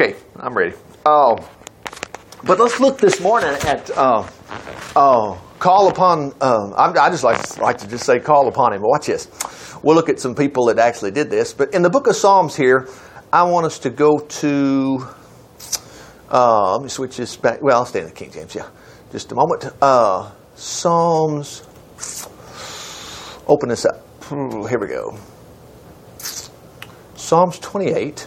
Okay, I'm ready. Oh, but let's look this morning at uh, uh, call upon. Uh, I, I just like like to just say call upon him. Watch this. We'll look at some people that actually did this. But in the book of Psalms here, I want us to go to. Uh, let me switch this back. Well, I'll stay in the King James. Yeah, just a moment. Uh, Psalms. Open this up. Here we go. Psalms 28.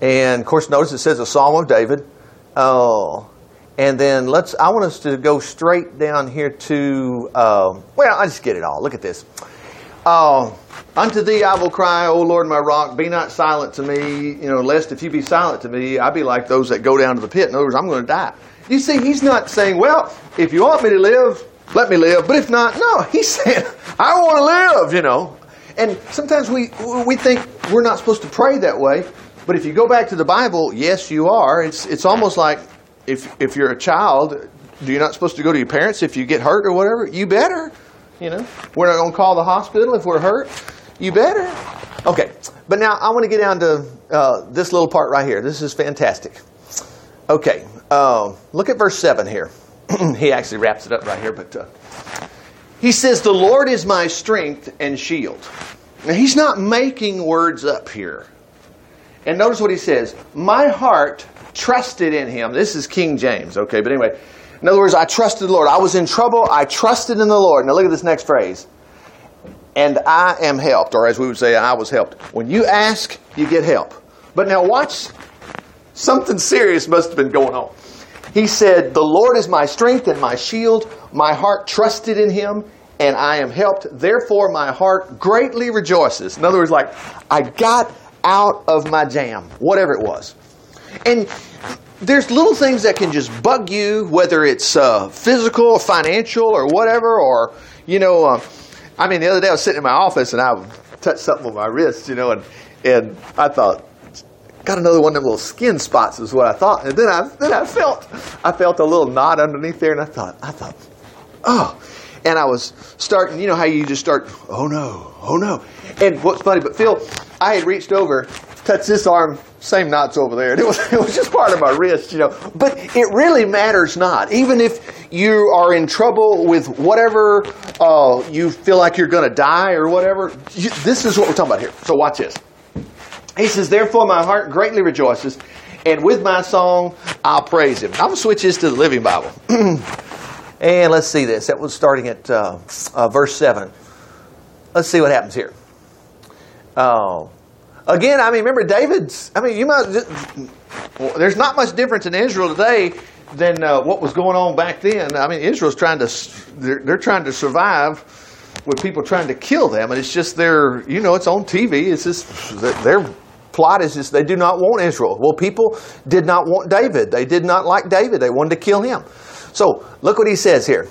And of course, notice it says a Psalm of David. Oh, and then let's. I want us to go straight down here to. Uh, well, I just get it all. Look at this. Uh, Unto thee I will cry, O Lord my rock, be not silent to me, you know, lest if you be silent to me, I be like those that go down to the pit. In other words, I'm going to die. You see, he's not saying, well, if you want me to live, let me live. But if not, no, he's saying, I want to live, you know. And sometimes we, we think we're not supposed to pray that way. But if you go back to the Bible, yes, you are. It's, it's almost like if, if you're a child, do you not supposed to go to your parents if you get hurt or whatever? You better. You know, we're not going to call the hospital if we're hurt. You better. Okay, but now I want to get down to uh, this little part right here. This is fantastic. Okay, uh, look at verse 7 here. he actually wraps it up right here, but uh, he says, The Lord is my strength and shield. Now, he's not making words up here. And notice what he says My heart trusted in him. This is King James, okay? But anyway, in other words, I trusted the Lord. I was in trouble. I trusted in the Lord. Now look at this next phrase. And I am helped, or as we would say, I was helped. When you ask, you get help. But now watch, something serious must have been going on. He said, The Lord is my strength and my shield. My heart trusted in him, and I am helped. Therefore, my heart greatly rejoices. In other words, like, I got out of my jam, whatever it was. And there's little things that can just bug you, whether it's uh, physical or financial or whatever, or, you know, uh, I mean, the other day I was sitting in my office and I touched something with my wrist, you know, and, and I thought, got another one of them little skin spots is what I thought. And then I, then I felt, I felt a little knot underneath there and I thought, I thought, oh, and I was starting, you know how you just start, oh no, oh no. And what's funny, but Phil, I had reached over, touched this arm, same knots over there. And it was, it was just part of my wrist, you know. But it really matters not. Even if you are in trouble with whatever uh, you feel like you're going to die or whatever, you, this is what we're talking about here. So watch this. He says, Therefore my heart greatly rejoices, and with my song I'll praise him. I'm going to switch this to the Living Bible. and let's see this. That was starting at uh, uh, verse 7. Let's see what happens here. Oh. Again, I mean, remember David's. I mean, you might. Well, there's not much difference in Israel today than uh, what was going on back then. I mean, Israel's trying to. They're, they're trying to survive with people trying to kill them, and it's just their. You know, it's on TV. It's just their plot is just they do not want Israel. Well, people did not want David. They did not like David. They wanted to kill him. So look what he says here.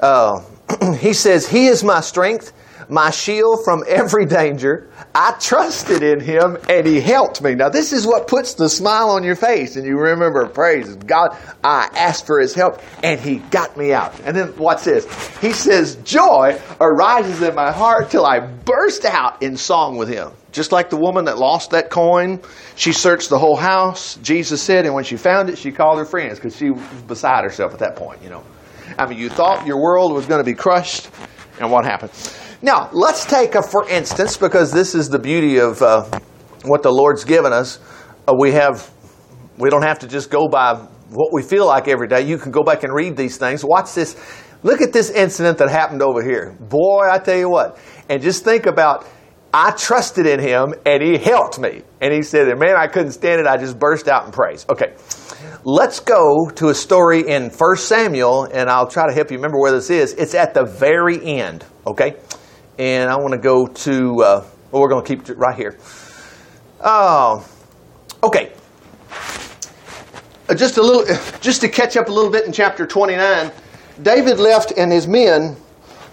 Uh, he says, "He is my strength." My shield from every danger. I trusted in him and he helped me. Now, this is what puts the smile on your face, and you remember, praise God, I asked for his help and he got me out. And then watch this. He says, Joy arises in my heart till I burst out in song with him. Just like the woman that lost that coin, she searched the whole house, Jesus said, and when she found it, she called her friends because she was beside herself at that point, you know. I mean, you thought your world was going to be crushed, and what happened? Now, let's take a for instance, because this is the beauty of uh, what the Lord's given us. Uh, we have, we don't have to just go by what we feel like every day. You can go back and read these things. Watch this. Look at this incident that happened over here. Boy, I tell you what. And just think about, I trusted in him and he helped me. And he said, man, I couldn't stand it. I just burst out in praise. Okay. Let's go to a story in 1 Samuel, and I'll try to help you remember where this is. It's at the very end, okay? And I want to go to, uh, well, we're going to keep it right here. Uh, okay. Just a little, just to catch up a little bit in chapter 29, David left and his men,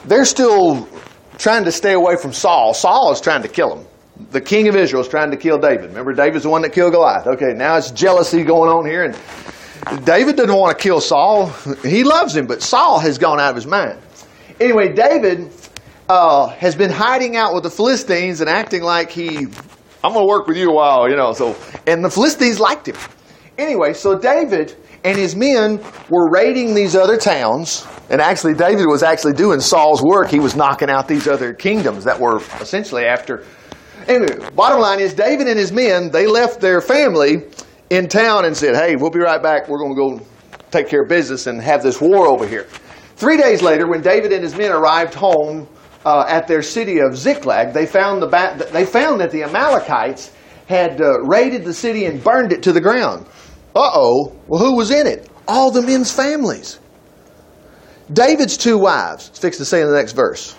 they're still trying to stay away from Saul. Saul is trying to kill him. The king of Israel is trying to kill David. Remember, David's the one that killed Goliath. Okay, now it's jealousy going on here, and David doesn't want to kill Saul. He loves him, but Saul has gone out of his mind. Anyway, David uh, has been hiding out with the Philistines and acting like he I'm going to work with you a while, you know. So, and the Philistines liked him. Anyway, so David and his men were raiding these other towns. And actually, David was actually doing Saul's work. He was knocking out these other kingdoms that were essentially after. Anyway, bottom line is David and his men, they left their family in town and said, Hey, we'll be right back. We're going to go take care of business and have this war over here. Three days later, when David and his men arrived home uh, at their city of Ziklag, they found, the ba- they found that the Amalekites had uh, raided the city and burned it to the ground. Uh oh. Well, who was in it? All the men's families. David's two wives. It's fixed to say in the next verse.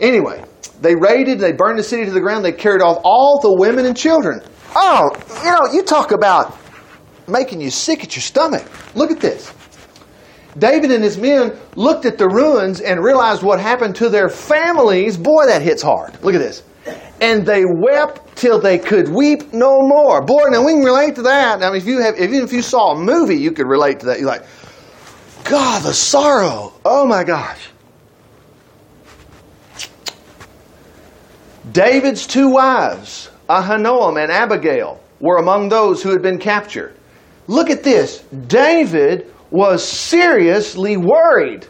Anyway, they raided, they burned the city to the ground, they carried off all the women and children. Oh, you know, you talk about making you sick at your stomach. Look at this. David and his men looked at the ruins and realized what happened to their families. Boy, that hits hard. Look at this. And they wept till they could weep no more. Boy, now we can relate to that. Now, if you have, even if you saw a movie, you could relate to that. You're like, God, the sorrow. Oh my gosh. David's two wives, Ahinoam and Abigail, were among those who had been captured. Look at this. David was seriously worried.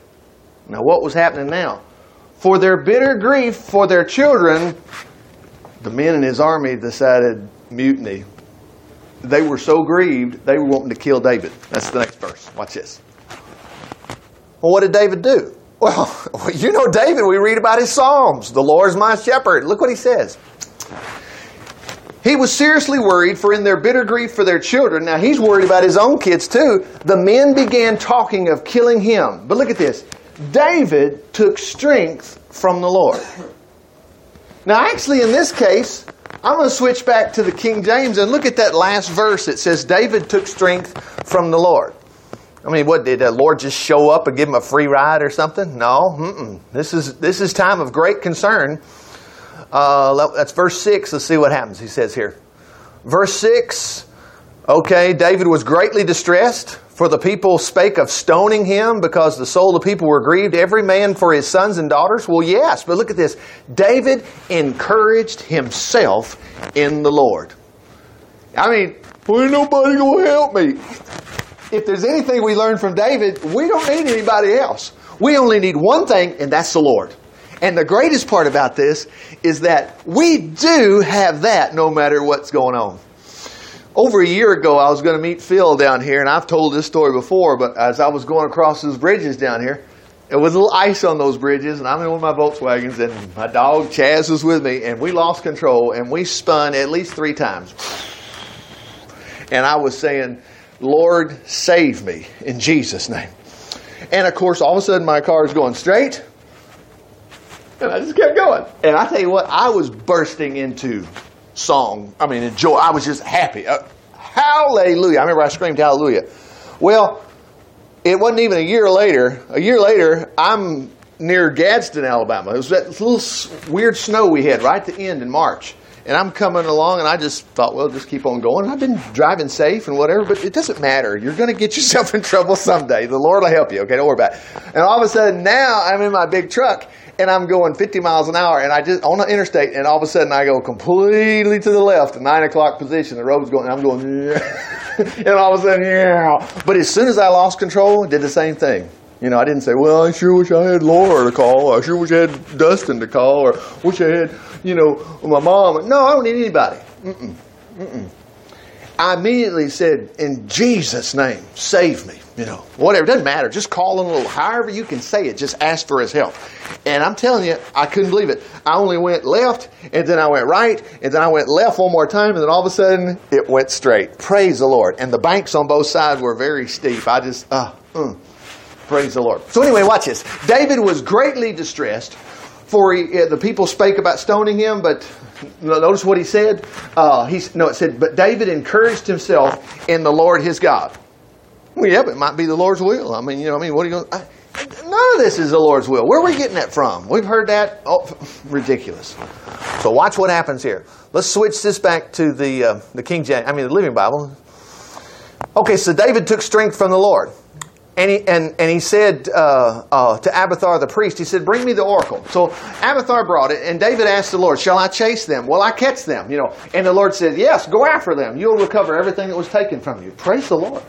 Now, what was happening now? For their bitter grief for their children, the men in his army decided mutiny. They were so grieved, they were wanting to kill David. That's the next verse. Watch this. Well, what did David do? Well, you know David, we read about his Psalms. The Lord is my shepherd. Look what he says. He was seriously worried, for in their bitter grief for their children, now he's worried about his own kids too. The men began talking of killing him. But look at this David took strength from the Lord. Now, actually, in this case, I'm going to switch back to the King James and look at that last verse. It says, David took strength from the Lord. I mean, what did the Lord just show up and give him a free ride or something? No, Mm-mm. this is this is time of great concern uh, that's verse 6. Let's see what happens. He says here. Verse 6 Okay, David was greatly distressed, for the people spake of stoning him because the soul of the people were grieved, every man for his sons and daughters. Well, yes, but look at this. David encouraged himself in the Lord. I mean, well, ain't nobody going to help me. If there's anything we learn from David, we don't need anybody else. We only need one thing, and that's the Lord. And the greatest part about this is that we do have that no matter what's going on. Over a year ago, I was going to meet Phil down here, and I've told this story before, but as I was going across those bridges down here, there was a little ice on those bridges, and I'm in one of my Volkswagens, and my dog Chaz was with me, and we lost control, and we spun at least three times. And I was saying, Lord, save me in Jesus' name. And of course, all of a sudden, my car is going straight, and I just kept going. And I tell you what, I was bursting into song. I mean, joy. I was just happy. Uh, hallelujah. I remember I screamed hallelujah. Well, it wasn't even a year later. A year later, I'm near Gadsden, Alabama. It was that little weird snow we had right at the end in March. And I'm coming along, and I just thought, well, just keep on going. I've been driving safe and whatever, but it doesn't matter. You're going to get yourself in trouble someday. The Lord will help you, okay? Don't worry about it. And all of a sudden, now I'm in my big truck, and I'm going 50 miles an hour, and I just on the interstate, and all of a sudden I go completely to the left, nine o'clock position. The road's going, I'm going, and all of a sudden, yeah. But as soon as I lost control, did the same thing. You know, I didn't say, well, I sure wish I had Laura to call. I sure wish I had Dustin to call, or wish I had, you know, my mom. No, I don't need anybody. Mm-mm. Mm-mm. I immediately said, in Jesus' name, save me. You know, whatever, doesn't matter. Just call him a little, however you can say it, just ask for his help. And I'm telling you, I couldn't believe it. I only went left, and then I went right, and then I went left one more time, and then all of a sudden, it went straight. Praise the Lord. And the banks on both sides were very steep. I just, uh, uh praise the Lord. So anyway, watch this. David was greatly distressed, for he, uh, the people spake about stoning him, but Notice what he said. Uh, he, no, it said, but David encouraged himself in the Lord his God. Well, yeah, but it might be the Lord's will. I mean, you know, I mean, what are you going? None of this is the Lord's will. Where are we getting that from? We've heard that. Oh, ridiculous. So watch what happens here. Let's switch this back to the uh, the King James. I mean, the Living Bible. Okay, so David took strength from the Lord, and he, and, and he said uh, uh, to Abiathar the priest, he said, Bring me the oracle. So Abiathar brought it, and David asked the Lord, Shall I chase them? Will I catch them? You know, and the Lord said, Yes, go after them. You'll recover everything that was taken from you. Praise the Lord.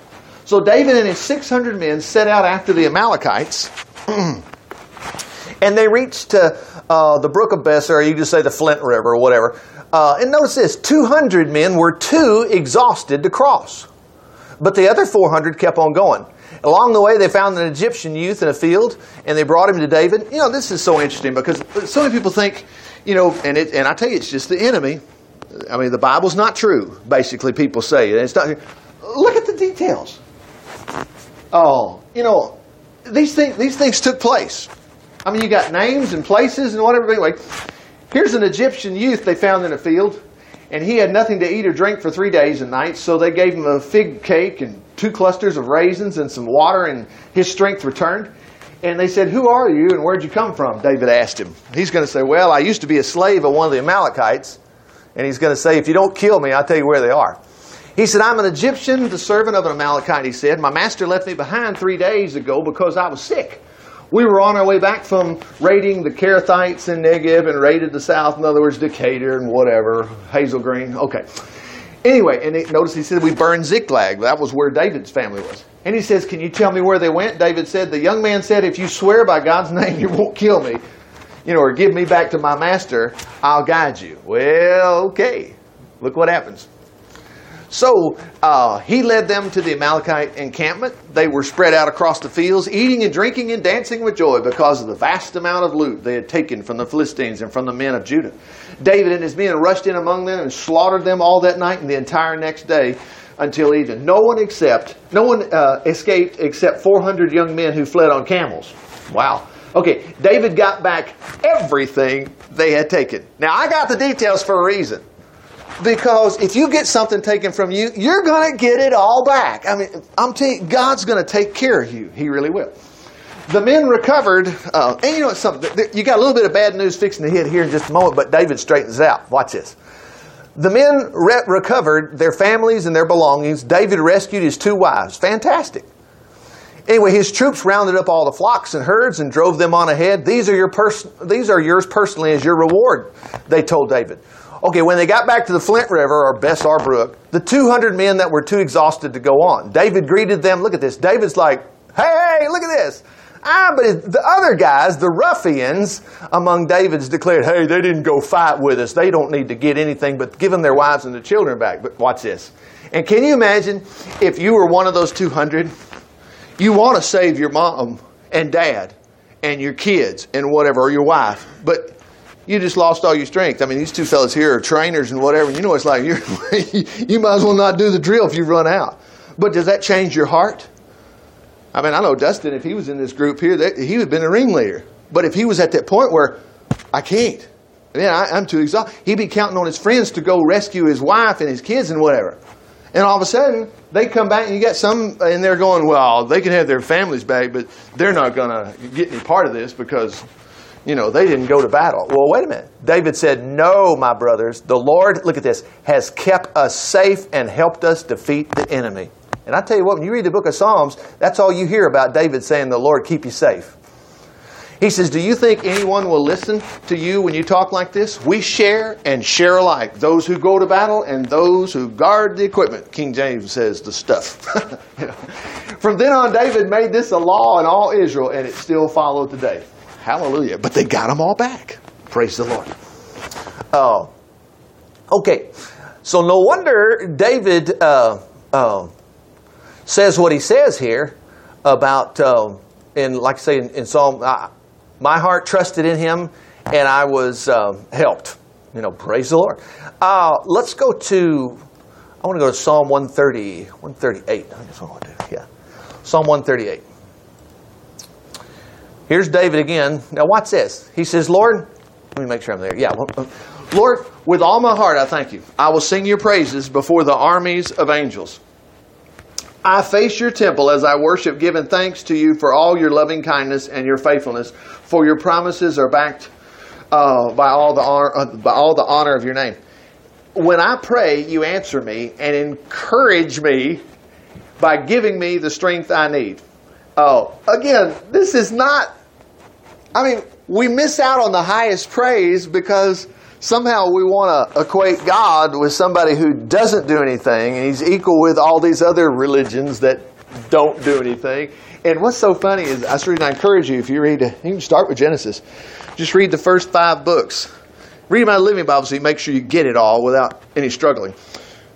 So David and his 600 men set out after the Amalekites, and they reached uh, the brook of Besor, or you just say the Flint River or whatever. Uh, and notice this 200 men were too exhausted to cross, but the other 400 kept on going. Along the way, they found an Egyptian youth in a field, and they brought him to David. You know, this is so interesting because so many people think, you know, and it, and I tell you, it's just the enemy. I mean, the Bible's not true. Basically, people say it's not. Look at the details. Oh, you know, these things these things took place. I mean, you got names and places and whatever. Anyway, here's an Egyptian youth they found in a field and he had nothing to eat or drink for three days and nights, so they gave him a fig cake and two clusters of raisins and some water, and his strength returned. And they said, Who are you and where'd you come from? David asked him. He's going to say, Well, I used to be a slave of one of the Amalekites. And he's going to say, If you don't kill me, I'll tell you where they are. He said, I'm an Egyptian, the servant of an Amalekite, he said. My master left me behind three days ago because I was sick. We were on our way back from raiding the Kerethites in Negev and raided the south, in other words, Decatur and whatever, Hazel Green. Okay. Anyway, and it, notice he said we burned Ziklag. That was where David's family was. And he says, Can you tell me where they went? David said, The young man said, If you swear by God's name you won't kill me, you know, or give me back to my master, I'll guide you. Well, okay. Look what happens. So uh, he led them to the Amalekite encampment. They were spread out across the fields, eating and drinking and dancing with joy because of the vast amount of loot they had taken from the Philistines and from the men of Judah. David and his men rushed in among them and slaughtered them all that night and the entire next day until even. No one except no one uh, escaped except 400 young men who fled on camels. Wow. Okay, David got back everything they had taken. Now I got the details for a reason. Because if you get something taken from you, you're going to get it all back. I mean, I'm telling God's going to take care of you. He really will. The men recovered, uh, and you know something? You got a little bit of bad news fixing to hit here in just a moment, but David straightens out. Watch this. The men re- recovered their families and their belongings. David rescued his two wives. Fantastic. Anyway, his troops rounded up all the flocks and herds and drove them on ahead. These are your pers- these are yours personally as your reward, they told David. Okay, when they got back to the Flint River or Besor Brook, the 200 men that were too exhausted to go on, David greeted them. Look at this. David's like, hey, look at this. Ah, but the other guys, the ruffians among David's declared, hey, they didn't go fight with us. They don't need to get anything but them their wives and their children back. But watch this. And can you imagine if you were one of those 200? You want to save your mom and dad and your kids and whatever, or your wife. But you just lost all your strength. I mean, these two fellas here are trainers and whatever. You know, it's like you you might as well not do the drill if you run out. But does that change your heart? I mean, I know Dustin, if he was in this group here, that, he would have been a ringleader. But if he was at that point where I can't, man, I, I'm too exhausted, he'd be counting on his friends to go rescue his wife and his kids and whatever. And all of a sudden, they come back and you got some, and they're going, well, they can have their families back, but they're not going to get any part of this because you know, they didn't go to battle. Well, wait a minute. David said, No, my brothers, the Lord, look at this, has kept us safe and helped us defeat the enemy. And I tell you what, when you read the book of Psalms, that's all you hear about David saying, The Lord keep you safe. He says, Do you think anyone will listen to you when you talk like this? We share and share alike. Those who go to battle and those who guard the equipment. King James says the stuff. From then on, David made this a law in all Israel, and it still followed today. Hallelujah. But they got them all back. Praise the Lord. Uh, okay. So no wonder David uh, uh, says what he says here about, uh, in like I say in, in Psalm, my heart trusted in him and I was um, helped. You know, praise the Lord. Uh, let's go to, I want to go to Psalm 130, 138. That's what I want to do. Yeah. Psalm 138. Here's David again. Now, watch this. He says, Lord, let me make sure I'm there. Yeah. Uh, Lord, with all my heart, I thank you. I will sing your praises before the armies of angels. I face your temple as I worship, giving thanks to you for all your loving kindness and your faithfulness, for your promises are backed uh, by, all the honor, uh, by all the honor of your name. When I pray, you answer me and encourage me by giving me the strength I need. Oh, again, this is not. I mean, we miss out on the highest praise because somehow we want to equate God with somebody who doesn't do anything, and he's equal with all these other religions that don't do anything. And what's so funny is, I really encourage you if you read, you can start with Genesis. Just read the first five books. Read my Living Bible so you make sure you get it all without any struggling.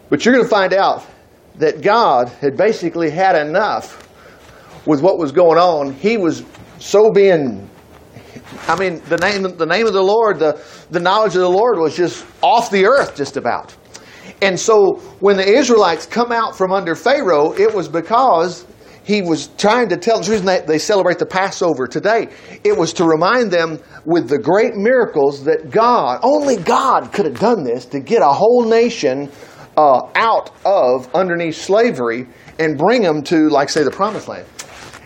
But you're going to find out that God had basically had enough with what was going on. He was so being I mean, the name, the name of the Lord, the, the knowledge of the Lord was just off the earth, just about. And so when the Israelites come out from under Pharaoh, it was because he was trying to tell, the reason they, they celebrate the Passover today, it was to remind them with the great miracles that God, only God could have done this to get a whole nation uh, out of underneath slavery and bring them to, like, say, the promised land.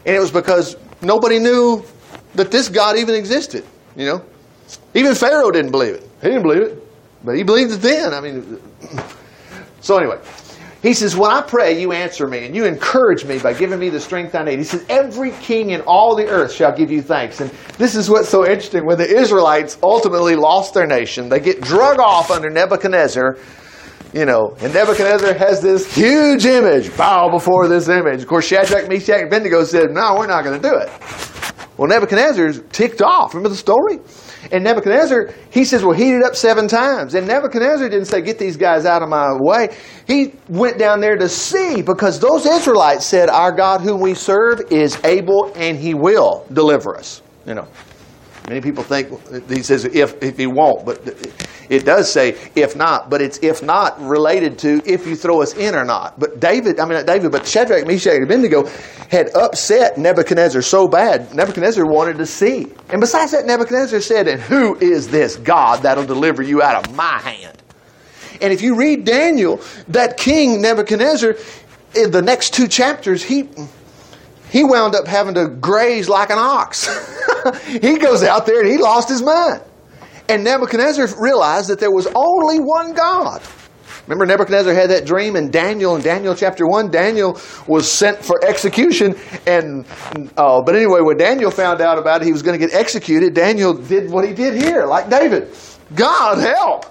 And it was because nobody knew that this God even existed. You know, even Pharaoh didn't believe it. He didn't believe it, but he believed it then. I mean, so anyway, he says, "When I pray, you answer me, and you encourage me by giving me the strength I need." He says, "Every king in all the earth shall give you thanks." And this is what's so interesting: when the Israelites ultimately lost their nation, they get drug off under Nebuchadnezzar you know, and Nebuchadnezzar has this huge image, bow before this image. Of course, Shadrach, Meshach, and Abednego said, no, we're not going to do it. Well, Nebuchadnezzar's ticked off. Remember the story? And Nebuchadnezzar, he says, well, heat it up seven times. And Nebuchadnezzar didn't say, get these guys out of my way. He went down there to see because those Israelites said, our God whom we serve is able and he will deliver us. You know, many people think he says if, if he won't, but it does say if not, but it's if not related to if you throw us in or not. But David, I mean, not David, but Shadrach, Meshach, and Abednego had upset Nebuchadnezzar so bad, Nebuchadnezzar wanted to see. And besides that, Nebuchadnezzar said, And who is this God that'll deliver you out of my hand? And if you read Daniel, that king Nebuchadnezzar, in the next two chapters, he he wound up having to graze like an ox. he goes out there and he lost his mind. And Nebuchadnezzar realized that there was only one God. Remember, Nebuchadnezzar had that dream in Daniel, in Daniel chapter 1. Daniel was sent for execution. and uh, But anyway, when Daniel found out about it, he was going to get executed. Daniel did what he did here, like David God, help!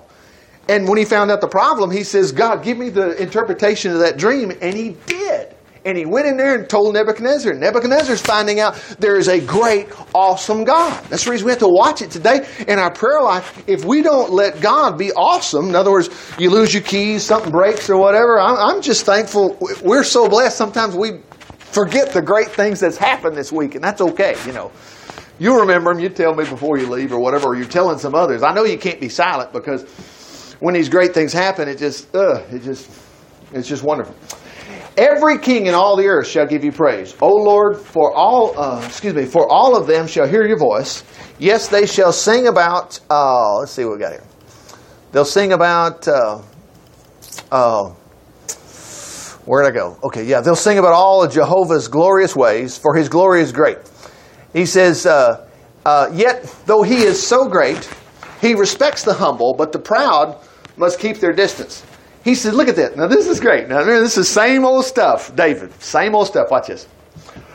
And when he found out the problem, he says, God, give me the interpretation of that dream. And he did. And he went in there and told Nebuchadnezzar. Nebuchadnezzar's finding out there is a great, awesome God. That's the reason we have to watch it today in our prayer life. If we don't let God be awesome, in other words, you lose your keys, something breaks or whatever, I'm, just thankful. We're so blessed. Sometimes we forget the great things that's happened this week, and that's okay, you know. You remember them, you tell me before you leave or whatever, or you're telling some others. I know you can't be silent because when these great things happen, it just, uh, it just, it's just wonderful. Every king in all the earth shall give you praise. O Lord, for all, uh, excuse me, for all of them shall hear your voice. Yes, they shall sing about, uh, let's see what we got here. They'll sing about, uh, uh, where'd I go? Okay, yeah, they'll sing about all of Jehovah's glorious ways, for his glory is great. He says, uh, uh, yet though he is so great, he respects the humble, but the proud must keep their distance. He said, Look at that. Now, this is great. Now, this is same old stuff, David. Same old stuff. Watch this.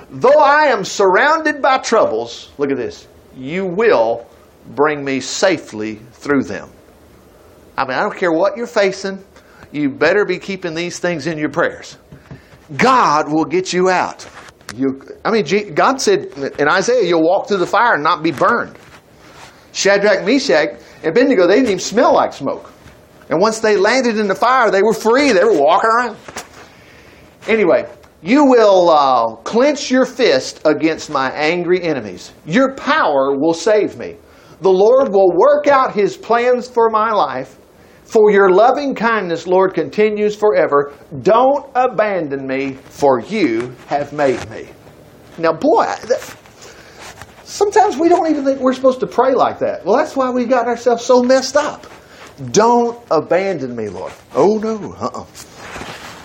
Though I am surrounded by troubles, look at this, you will bring me safely through them. I mean, I don't care what you're facing, you better be keeping these things in your prayers. God will get you out. You, I mean, God said in Isaiah, you'll walk through the fire and not be burned. Shadrach, Meshach, and Abednego, they didn't even smell like smoke. And once they landed in the fire, they were free. They were walking around. Anyway, you will uh, clench your fist against my angry enemies. Your power will save me. The Lord will work out his plans for my life. For your loving kindness, Lord, continues forever. Don't abandon me, for you have made me. Now, boy, sometimes we don't even think we're supposed to pray like that. Well, that's why we got ourselves so messed up. Don't abandon me, Lord. Oh, no. Uh-uh.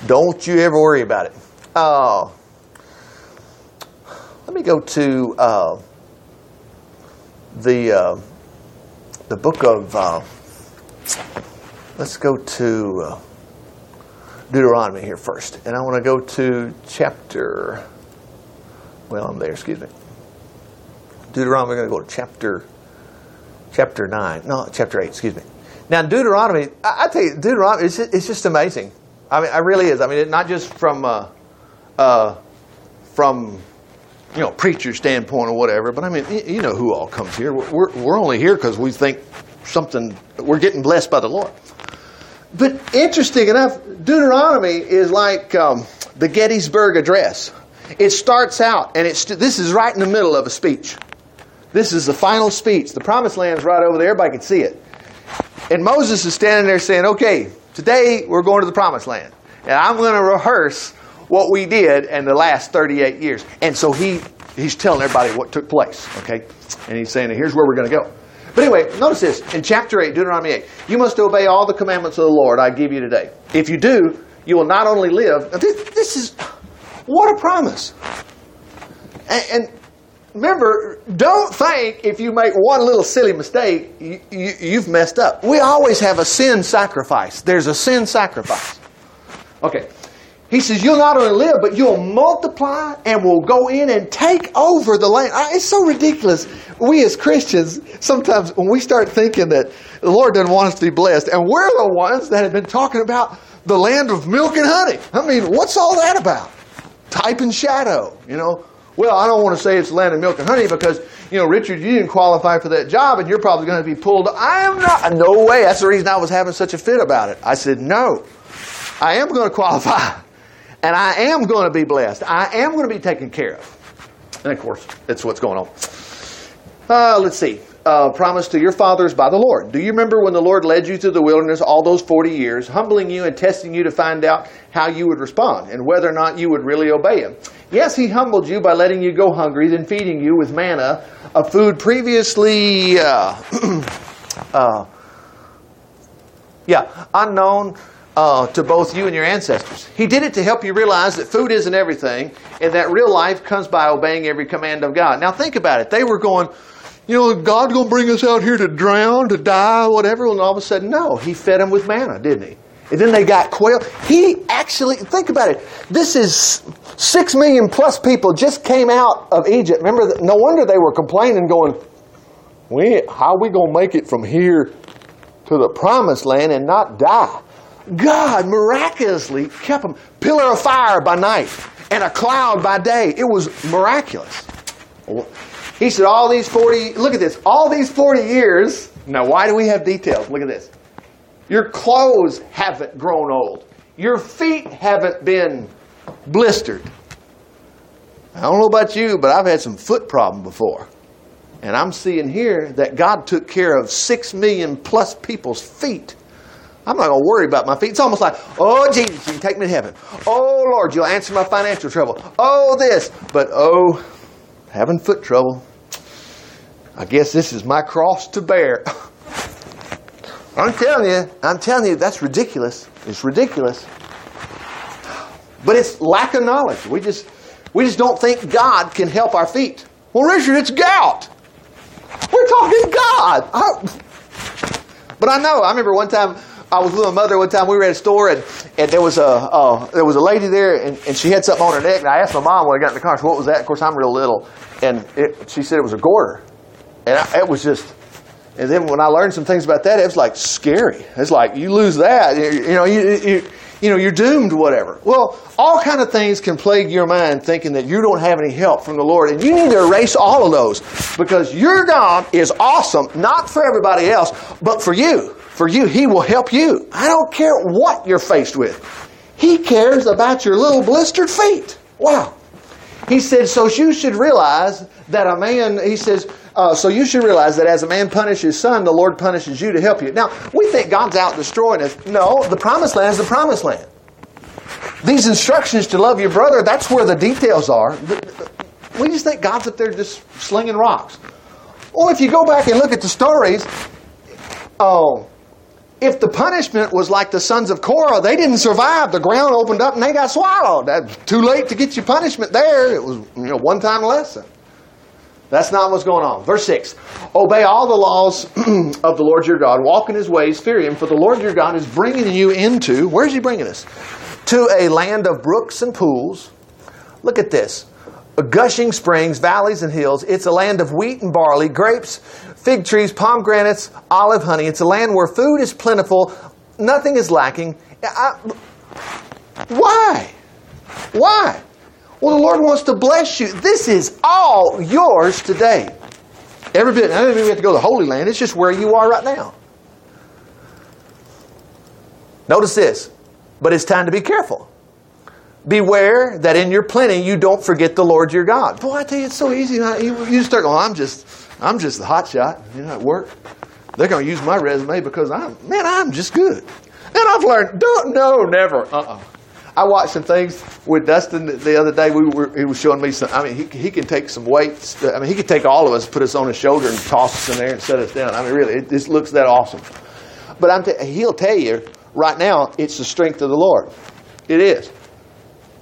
Don't you ever worry about it. Uh, let me go to uh, the, uh, the book of, uh, let's go to uh, Deuteronomy here first. And I want to go to chapter well, I'm there, excuse me. Deuteronomy, we're going to go to chapter chapter 9. No, chapter 8, excuse me. Now, Deuteronomy, I, I tell you, Deuteronomy, it's just, it's just amazing. I mean, it really is. I mean, it, not just from, uh, uh, from, you know, preacher standpoint or whatever, but I mean, you, you know who all comes here. We're, we're only here because we think something, we're getting blessed by the Lord. But interesting enough, Deuteronomy is like um, the Gettysburg Address. It starts out, and it's this is right in the middle of a speech. This is the final speech. The promised land's right over there. Everybody can see it. And Moses is standing there saying, Okay, today we're going to the promised land. And I'm going to rehearse what we did in the last 38 years. And so he, he's telling everybody what took place. Okay? And he's saying, Here's where we're going to go. But anyway, notice this. In chapter 8, Deuteronomy 8, you must obey all the commandments of the Lord I give you today. If you do, you will not only live, this, this is, what a promise. And, and, remember, don't think if you make one little silly mistake, you, you, you've messed up. We always have a sin sacrifice. There's a sin sacrifice. Okay. He says, You'll not only live, but you'll multiply and will go in and take over the land. It's so ridiculous. We as Christians, sometimes when we start thinking that the Lord doesn't want us to be blessed, and we're the ones that have been talking about the land of milk and honey. I mean, what's all that about? Type and shadow, you know. Well, I don't want to say it's land of milk and honey because, you know, Richard, you didn't qualify for that job and you're probably going to be pulled. I am not. No way. That's the reason I was having such a fit about it. I said, no. I am going to qualify. And I am going to be blessed. I am going to be taken care of. And of course, that's what's going on. Uh, let's see. Uh, promised to your fathers by the Lord. Do you remember when the Lord led you through the wilderness all those 40 years, humbling you and testing you to find out how you would respond and whether or not you would really obey Him? Yes, He humbled you by letting you go hungry, then feeding you with manna, a food previously, uh, uh, yeah, unknown uh, to both you and your ancestors. He did it to help you realize that food isn't everything and that real life comes by obeying every command of God. Now think about it. They were going, you know, God going to bring us out here to drown, to die, whatever. And all of a sudden, no, He fed them with manna, didn't He? And then they got quail. He actually, think about it. This is six million plus people just came out of Egypt. Remember, no wonder they were complaining, going, we, how are we going to make it from here to the promised land and not die? God miraculously kept them. Pillar of fire by night and a cloud by day. It was miraculous. He said, all these 40, look at this, all these 40 years. Now, why do we have details? Look at this. Your clothes haven't grown old. Your feet haven't been blistered. I don't know about you, but I've had some foot problem before. And I'm seeing here that God took care of six million plus people's feet I'm not going to worry about my feet. It's almost like, oh, Jesus, you take me to heaven. Oh, Lord, you'll answer my financial trouble. Oh, this. But, oh, having foot trouble. I guess this is my cross to bear. I'm telling you, I'm telling you, that's ridiculous. It's ridiculous. But it's lack of knowledge. We just, we just don't think God can help our feet. Well, Richard, it's gout. We're talking God. I, but I know, I remember one time I was with my mother one time. We were at a store, and, and there was a uh, there was a lady there, and, and she had something on her neck. And I asked my mom when I got in the car, "What was that?" Of course, I'm real little, and it, she said it was a goiter, and I, it was just. And then when I learned some things about that, it was like scary. It's like you lose that, you, you know, you, you you know, you're doomed, whatever. Well, all kind of things can plague your mind thinking that you don't have any help from the Lord. And you need to erase all of those because your God is awesome, not for everybody else, but for you for you. He will help you. I don't care what you're faced with. He cares about your little blistered feet. Wow. He said, so you should realize that a man, he says, uh, so you should realize that as a man punishes his son, the Lord punishes you to help you. Now, we think God's out destroying us. No, the promised land is the promised land. These instructions to love your brother, that's where the details are. We just think God's up there just slinging rocks. Well, if you go back and look at the stories, oh, if the punishment was like the sons of Korah, they didn't survive. The ground opened up and they got swallowed. That's too late to get your punishment there. It was you know one time lesson. That's not what's going on. Verse 6 Obey all the laws of the Lord your God, walk in his ways, fear him, for the Lord your God is bringing you into, where's he bringing us? To a land of brooks and pools. Look at this gushing springs, valleys, and hills. It's a land of wheat and barley, grapes, fig trees, pomegranates, olive honey. It's a land where food is plentiful, nothing is lacking. I, why? Why? Well, the Lord wants to bless you. This is all yours today. Every bit. I don't even have to go to the Holy Land. It's just where you are right now. Notice this. But it's time to be careful. Beware that in your plenty you don't forget the Lord your God. Boy, I tell you, it's so easy. You, you start going, I'm just, I'm just the hot shot. You know, at work, they're going to use my resume because I'm, man, I'm just good. And I've learned, don't, no, never. Uh-uh. I watched some things with Dustin the other day. We were, he was showing me some. I mean, he, he can take some weights. I mean, he could take all of us, put us on his shoulder, and toss us in there and set us down. I mean, really, it just looks that awesome. But I'm t- he'll tell you right now, it's the strength of the Lord. It is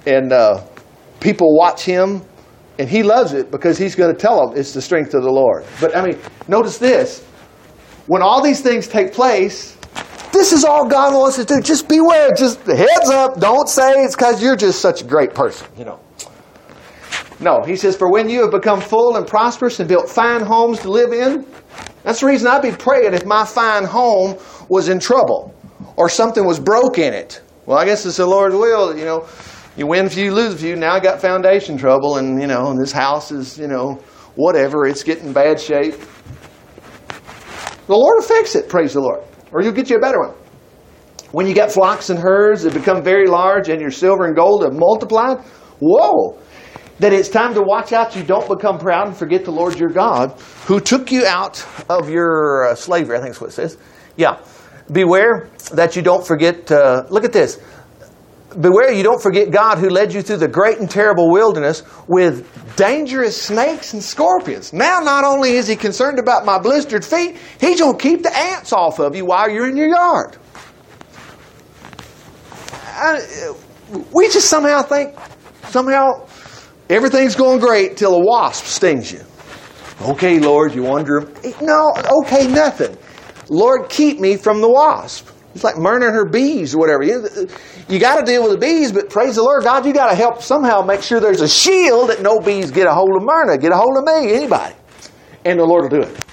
and uh, people watch him, and he loves it because he's going to tell them it's the strength of the Lord. But I mean, notice this: when all these things take place, this is all God wants us to do. Just beware. Just heads up. Don't say it's because you're just such a great person. You know. No, he says, for when you have become full and prosperous and built fine homes to live in, that's the reason I'd be praying if my fine home was in trouble or something was broke in it. Well, I guess it's the Lord's will, you know. You win few, lose few. Now I got foundation trouble, and you know, and this house is, you know, whatever. It's getting bad shape. The Lord will fix it. Praise the Lord, or you'll get you a better one. When you get flocks and herds that become very large, and your silver and gold have multiplied, whoa! That it's time to watch out you don't become proud and forget the Lord your God, who took you out of your uh, slavery. I think that's what it says. Yeah. Beware that you don't forget. Uh, look at this beware you don't forget God who led you through the great and terrible wilderness with dangerous snakes and scorpions. Now, not only is He concerned about my blistered feet, He's going to keep the ants off of you while you're in your yard. I, we just somehow think, somehow, everything's going great till a wasp stings you. Okay, Lord, you wonder. No, okay, nothing. Lord, keep me from the wasp. It's like murdering her bees or whatever. You, you got to deal with the bees, but praise the Lord, God, you got to help somehow make sure there's a shield that no bees get a hold of Myrna, get a hold of me, anybody. And the Lord will do it.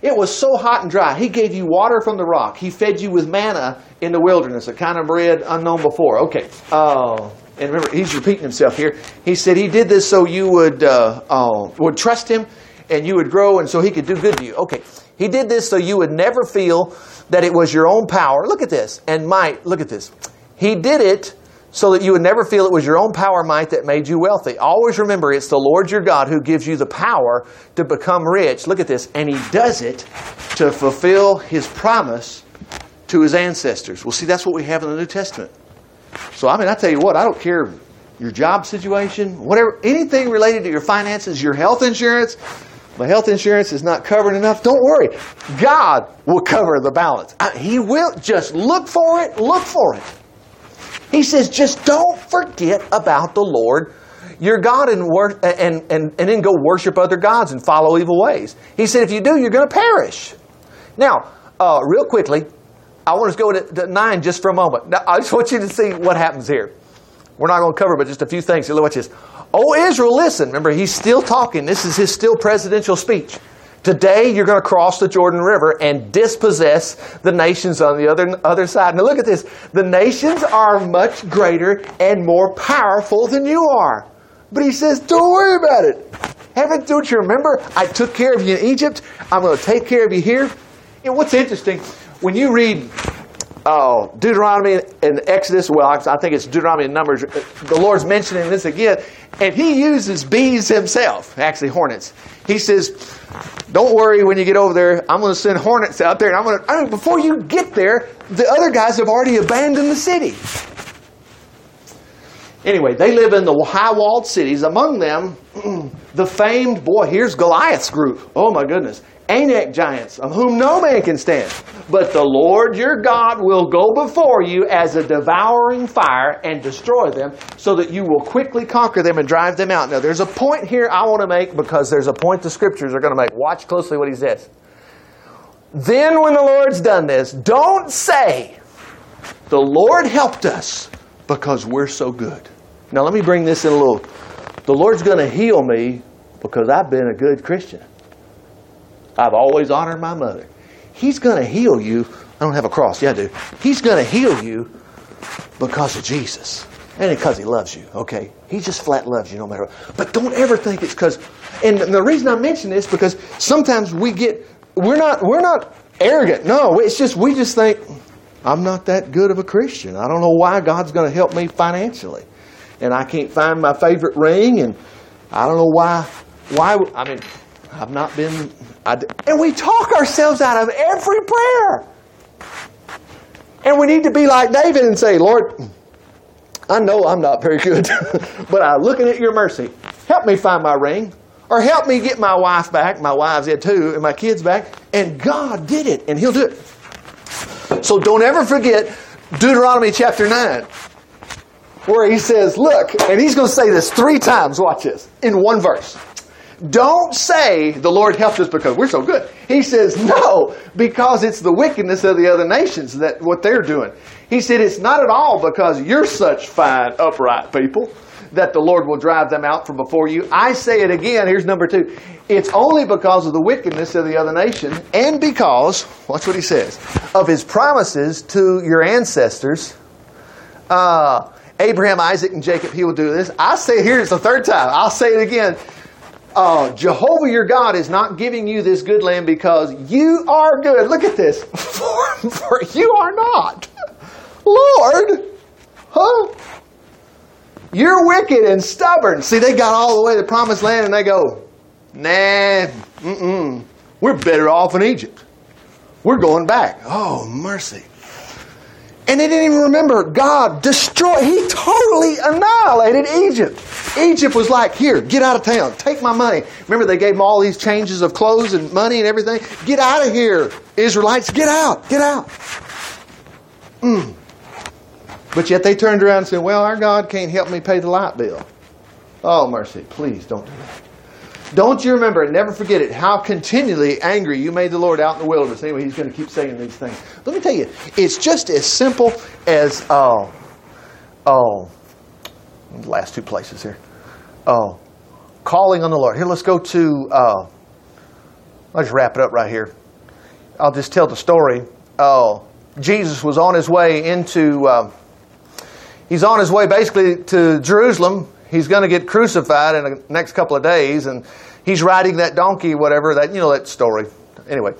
It was so hot and dry. He gave you water from the rock. He fed you with manna in the wilderness, a kind of bread unknown before. Okay. Uh, and remember, he's repeating himself here. He said he did this so you would uh, uh, would trust him and you would grow, and so he could do good to you. Okay. He did this so you would never feel that it was your own power. Look at this. And might. Look at this. He did it so that you would never feel it was your own power might that made you wealthy. Always remember it's the Lord your God who gives you the power to become rich. Look at this. And He does it to fulfill His promise to His ancestors. Well, see, that's what we have in the New Testament. So, I mean, I tell you what, I don't care your job situation, whatever, anything related to your finances, your health insurance, my health insurance is not covered enough. Don't worry. God will cover the balance. He will. Just look for it. Look for it. He says, just don't forget about the Lord your God and, wor- and, and, and then go worship other gods and follow evil ways. He said, if you do, you're going to perish. Now, uh, real quickly, I want to go to, to, 9 just for a moment. Now, I just want you to see what happens here. We're not going to cover but just a few things. So watch this. Oh, Israel, listen. Remember, he's still talking. This is his still presidential speech. Today, you're going to cross the Jordan River and dispossess the nations on the other, other side. Now, look at this. The nations are much greater and more powerful than you are. But he says, don't worry about it. Haven't, don't you remember? I took care of you in Egypt. I'm going to take care of you here. And what's interesting, when you read oh, Deuteronomy and Exodus, well, I think it's Deuteronomy and Numbers, the Lord's mentioning this again, and he uses bees himself, actually hornets. He says, don't worry when you get over there. I'm going to send hornets out there. And I'm going to, I mean, before you get there, the other guys have already abandoned the city. Anyway, they live in the high walled cities. Among them, the famed, boy, here's Goliath's group. Oh my goodness. Anak giants, of whom no man can stand. But the Lord your God will go before you as a devouring fire and destroy them, so that you will quickly conquer them and drive them out. Now, there's a point here I want to make because there's a point the scriptures are going to make. Watch closely what he says. Then, when the Lord's done this, don't say, The Lord helped us because we're so good. Now, let me bring this in a little the Lord's going to heal me because I've been a good Christian. I've always honored my mother. He's going to heal you. I don't have a cross. Yeah, I do. He's going to heal you because of Jesus. And because he loves you, okay? He just flat loves you no matter what. But don't ever think it's because, and the reason I mention this because sometimes we get, we're not, we're not arrogant. No, it's just, we just think, I'm not that good of a Christian. I don't know why God's going to help me financially. And I can't find my favorite ring, and I don't know why, why, I mean, I've not been, and we talk ourselves out of every prayer. And we need to be like David and say, Lord, I know I'm not very good, but I'm looking at your mercy. Help me find my ring. Or help me get my wife back. My wife's dead too, and my kids back. And God did it, and He'll do it. So don't ever forget Deuteronomy chapter 9, where He says, Look, and He's going to say this three times, watch this, in one verse. Don't say the Lord helped us because we're so good. He says, no, because it's the wickedness of the other nations that what they're doing. He said, it's not at all because you're such fine, upright people that the Lord will drive them out from before you. I say it again. Here's number two. It's only because of the wickedness of the other nation and because, watch what he says, of his promises to your ancestors. Uh, Abraham, Isaac, and Jacob, he will do this. I say here, it's the third time. I'll say it again uh, Jehovah your God is not giving you this good land because you are good. Look at this. For, for you are not. Lord, huh? You're wicked and stubborn. See, they got all the way to the promised land and they go, nah, mm-mm. We're better off in Egypt. We're going back. Oh, mercy. And they didn't even remember God destroyed, He totally annihilated Egypt. Egypt was like, here, get out of town, take my money. Remember, they gave them all these changes of clothes and money and everything? Get out of here, Israelites, get out, get out. Mm. But yet they turned around and said, well, our God can't help me pay the light bill. Oh, mercy, please don't do that. Don't you remember and never forget it how continually angry you made the Lord out in the wilderness. Anyway, he's going to keep saying these things. Let me tell you, it's just as simple as oh, oh, the last two places here. Oh, calling on the Lord. Here, let's go to. Uh, I'll just wrap it up right here. I'll just tell the story. Oh, Jesus was on his way into. Uh, he's on his way basically to Jerusalem he's going to get crucified in the next couple of days, and he's riding that donkey, whatever that you know that story. Anyway,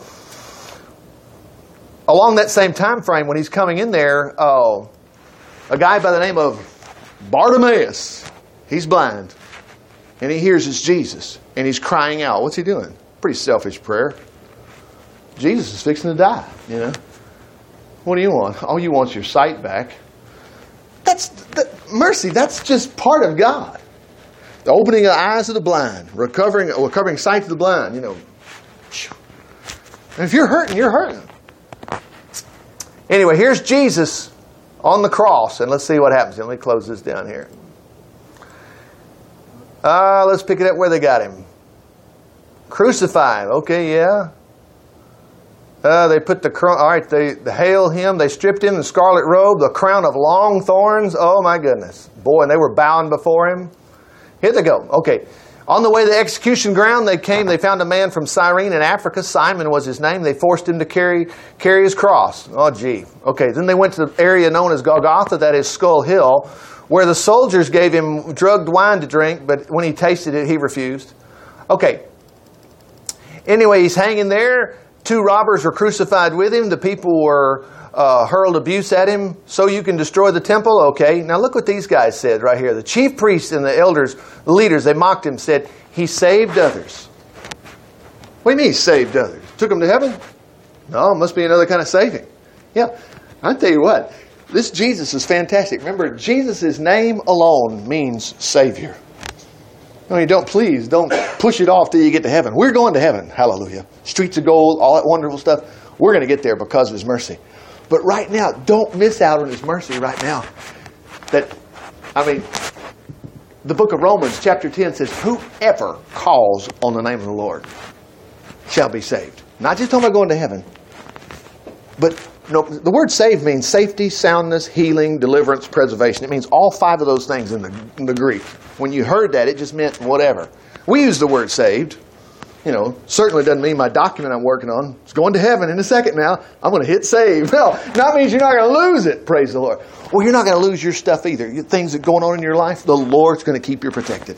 along that same time frame, when he's coming in there, uh, a guy by the name of Bartimaeus, he's blind, and he hears it's Jesus, and he's crying out. What's he doing? Pretty selfish prayer. Jesus is fixing to die. You know. What do you want? All you want is your sight back. That's that, mercy. That's just part of God. The opening of the eyes of the blind, recovering, uh, recovering sight to the blind. You know, and if you're hurting, you're hurting. Anyway, here's Jesus on the cross, and let's see what happens. Let me close this down here. Uh, let's pick it up where they got him. Crucified. Okay, yeah. Uh, they put the crown, all right, they, they hail him, they stripped him the scarlet robe, the crown of long thorns. Oh my goodness. Boy, and they were bowing before him. Here they go. Okay. On the way to the execution ground, they came, they found a man from Cyrene in Africa. Simon was his name. They forced him to carry, carry his cross. Oh, gee. Okay, then they went to the area known as Golgotha, that is Skull Hill, where the soldiers gave him drugged wine to drink, but when he tasted it, he refused. Okay. Anyway, he's hanging there. Two robbers were crucified with him. The people were uh, hurled abuse at him. So you can destroy the temple? Okay. Now look what these guys said right here. The chief priests and the elders, the leaders, they mocked him, said, He saved others. What do you mean, saved others? Took them to heaven? No, must be another kind of saving. Yeah. i tell you what, this Jesus is fantastic. Remember, Jesus' name alone means Savior. I mean, don't please, don't push it off till you get to heaven. We're going to heaven. Hallelujah. Streets of gold, all that wonderful stuff. We're going to get there because of His mercy. But right now, don't miss out on His mercy right now. That, I mean, the book of Romans, chapter 10 says, Whoever calls on the name of the Lord shall be saved. Not just talking about going to heaven, but no, the word saved means safety, soundness, healing, deliverance, preservation. It means all five of those things in the, in the Greek. When you heard that, it just meant whatever. We use the word saved. You know, certainly doesn't mean my document I'm working on is going to heaven in a second now. I'm going to hit save. No, that means you're not going to lose it, praise the Lord. Well, you're not going to lose your stuff either. Things that are going on in your life, the Lord's going to keep you protected.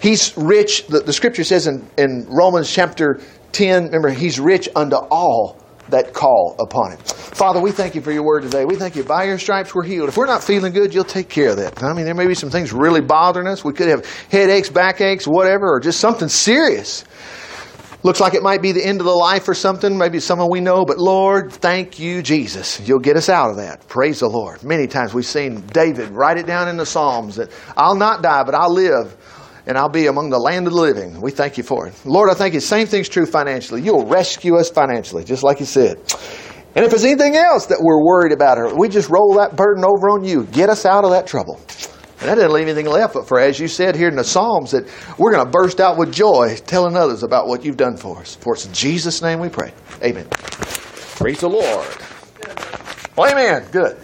He's rich, the, the scripture says in, in Romans chapter 10, remember, he's rich unto all that call upon him. Father, we thank you for your word today. We thank you by your stripes we're healed. If we're not feeling good, you'll take care of that. I mean, there may be some things really bothering us. We could have headaches, backaches, whatever, or just something serious. Looks like it might be the end of the life or something, maybe someone we know, but Lord, thank you, Jesus. You'll get us out of that. Praise the Lord. Many times we've seen David write it down in the Psalms that I'll not die, but I'll live and I'll be among the land of the living. We thank you for it. Lord, I thank you. Same thing's true financially. You'll rescue us financially, just like you said. And if there's anything else that we're worried about, or we just roll that burden over on you, get us out of that trouble. And that didn't leave anything left but for, as you said here in the Psalms, that we're going to burst out with joy telling others about what you've done for us. For it's in Jesus' name we pray. Amen. Praise the Lord. Well, amen. Good.